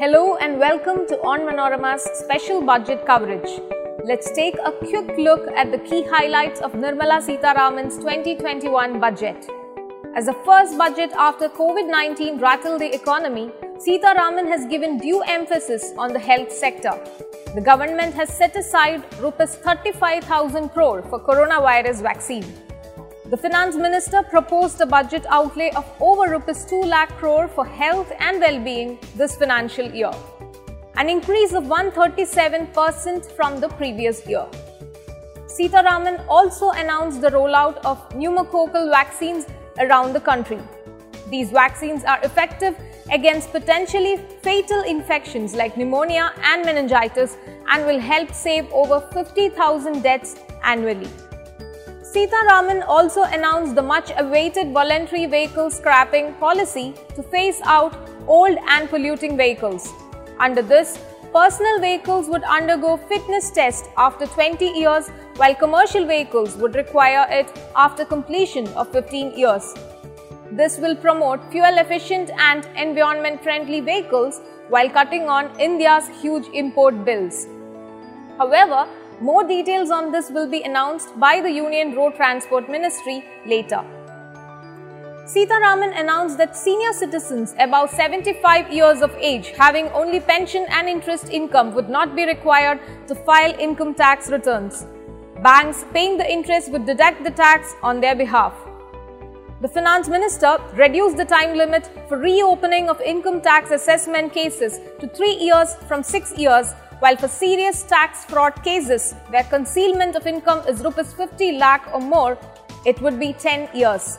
Hello and welcome to Onmanorama's special budget coverage. Let's take a quick look at the key highlights of Nirmala Sitharaman's 2021 budget. As the first budget after COVID-19 rattled the economy, Sitharaman has given due emphasis on the health sector. The government has set aside rupees 35,000 crore for coronavirus vaccine. The finance minister proposed a budget outlay of over rupees 2 lakh crore for health and well-being this financial year, an increase of 137% from the previous year. Sitharaman also announced the rollout of pneumococcal vaccines around the country. These vaccines are effective against potentially fatal infections like pneumonia and meningitis and will help save over 50,000 deaths annually. Sitharaman also announced the much awaited voluntary vehicle scrapping policy to phase out old and polluting vehicles. Under this, personal vehicles would undergo fitness test after 20 years while commercial vehicles would require it after completion of 15 years. This will promote fuel efficient and environment friendly vehicles while cutting on India's huge import bills. However, more details on this will be announced by the Union Road Transport Ministry later. Sitharaman announced that senior citizens above 75 years of age having only pension and interest income would not be required to file income tax returns. Banks paying the interest would deduct the tax on their behalf. The finance minister reduced the time limit for reopening of income tax assessment cases to 3 years from 6 years while for serious tax fraud cases where concealment of income is rupees 50 lakh or more, it would be 10 years.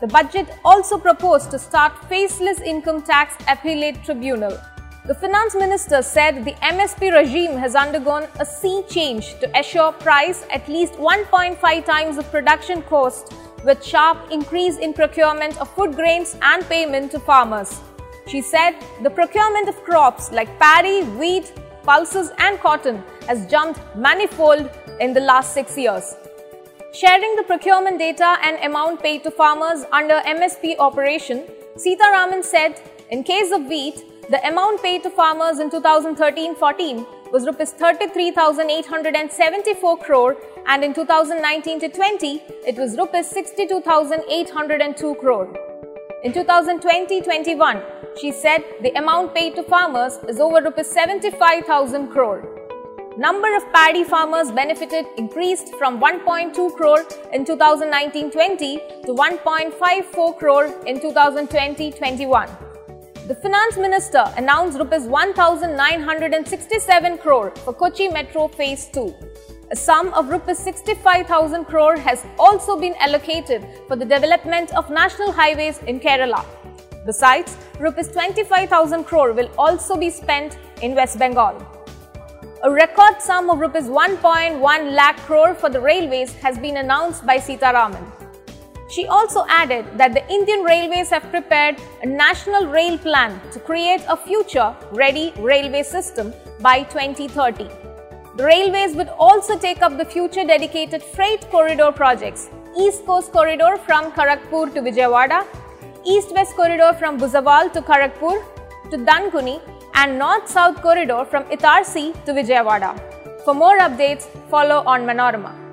The budget also proposed to start faceless income tax appellate tribunal. The finance minister said the MSP regime has undergone a sea change to assure price at least 1.5 times of production cost with sharp increase in procurement of food grains and payment to farmers. She said the procurement of crops like paddy, wheat, pulses and cotton has jumped manifold in the last six years. Sharing the procurement data and amount paid to farmers under MSP operation, Sitharaman said in case of wheat, the amount paid to farmers in 2013-14 was rupees 33,874 crore and in 2019-20 it was rupees 62,802 crore. In 2020-21, she said the amount paid to farmers is over rupees 75,000 crore. Number of paddy farmers benefited increased from 1.2 crore in 2019-20 to 1.54 crore in 2020-21. The finance minister announced rupees 1967 crore for Kochi Metro Phase 2. A sum of rupees 65,000 crore has also been allocated for the development of national highways in Kerala. Besides, rupees 25,000 crore will also be spent in West Bengal. A record sum of rupees 1.1 lakh crore for the railways has been announced by Sita Sitharaman. She also added that the Indian Railways have prepared a national rail plan to create a future ready railway system by 2030. The railways would also take up the future dedicated freight corridor projects East Coast Corridor from Kharagpur to Vijayawada East-West Corridor from Bhusawal to Kharagpur to Dankuni and North-South Corridor from Itarsi to Vijayawada. For more updates, follow Onmanorama.